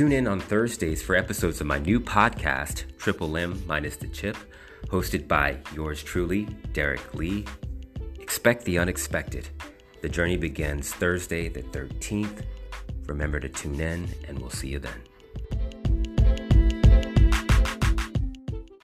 Tune in on Thursdays for episodes of my new podcast, Triple M Minus the Chip, hosted by yours truly, Derek Lee. Expect the unexpected. The journey begins Thursday, the 13th. Remember to tune in, and we'll see you then.